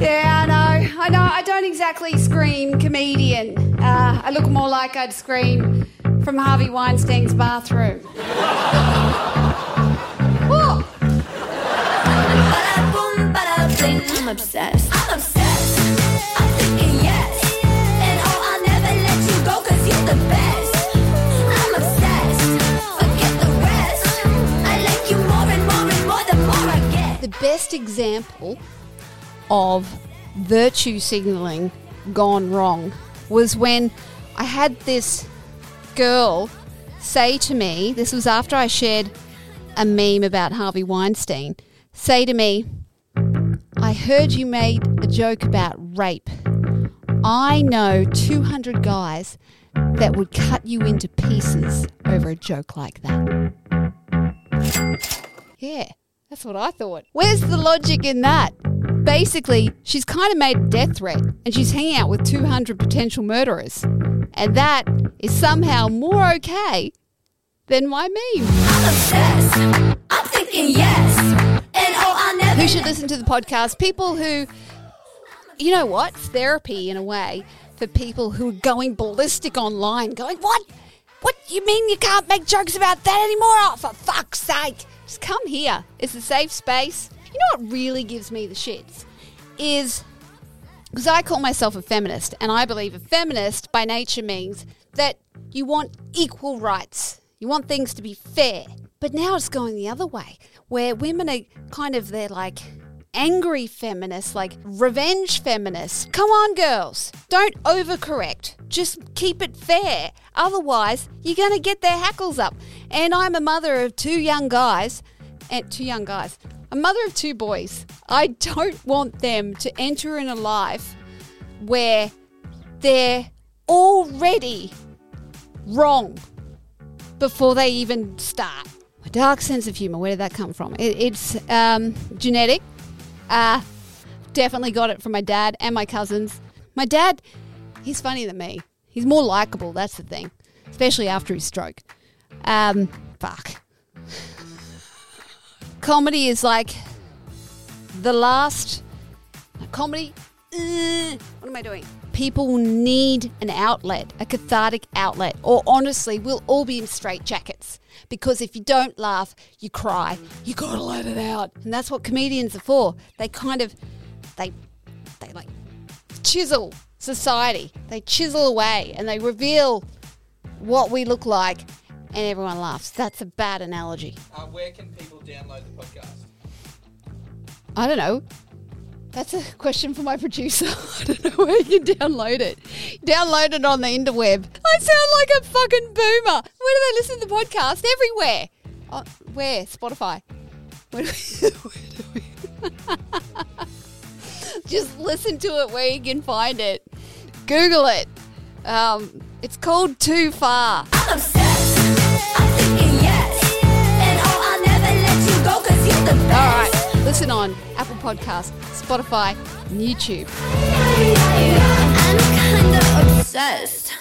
Yeah, I know. I know. I don't exactly scream comedian. Uh, I look more like I'd scream from Harvey Weinstein's bathroom. I'm obsessed. I'm obsessed. I'm thinking yes. And oh, I'll never let you go cause you're the best. I'm obsessed. Forget the rest. I like you more and more and more the more I get. The best example of virtue signaling gone wrong was when I had this girl say to me, this was after I shared a meme about Harvey Weinstein, say to me, I heard you made a joke about rape. I know 200 guys that would cut you into pieces over a joke like that. Yeah, that's what I thought. Where's the logic in that? Basically, she's kind of made a death threat and she's hanging out with 200 potential murderers. And that is somehow more okay than my meme. I'm obsessed. I'm thinking yes. And oh, I'll never Who should listen to the podcast? People who, you know what? Therapy in a way for people who are going ballistic online, going, what? What? You mean you can't make jokes about that anymore? Oh, for fuck's sake. Just come here. It's a safe space. You know what really gives me the shits? Is because I call myself a feminist, and I believe a feminist by nature means that you want equal rights. You want things to be fair. But now it's going the other way, where women are kind of, they're like angry feminists, like revenge feminists. Come on, girls. Don't overcorrect. Just keep it fair. Otherwise, you're going to get their hackles up. And I'm a mother of two young guys, and two young guys, a mother of two boys. I don't want them to enter in a life where they're already wrong before they even start. A dark sense of humor. Where did that come from? It, it's um, genetic. Uh, definitely got it from my dad and my cousins. My dad, he's funnier than me. He's more likable. That's the thing, especially after his stroke. Um, fuck. Comedy is like the last comedy. uh, what am I doing? People need an outlet, a cathartic outlet, or honestly, we'll all be in straitjackets because if you don't laugh, you cry. You gotta let it out, and that's what comedians are for. They kind of, they, they like chisel society. They chisel away and they reveal what we look like, and everyone laughs. That's a bad analogy. Uh, where can people download the podcast? I don't know. That's a question for my producer. I don't know where you can download it. Download it on the interweb. I sound like a fucking boomer. Where do they listen to the podcast? Everywhere. Oh, where? Spotify. Where do we, where do we? Just listen to it where you can find it. Google it. Um, it's called Too Far. Listen on Apple Podcast, Spotify, and YouTube. I'm kinda obsessed.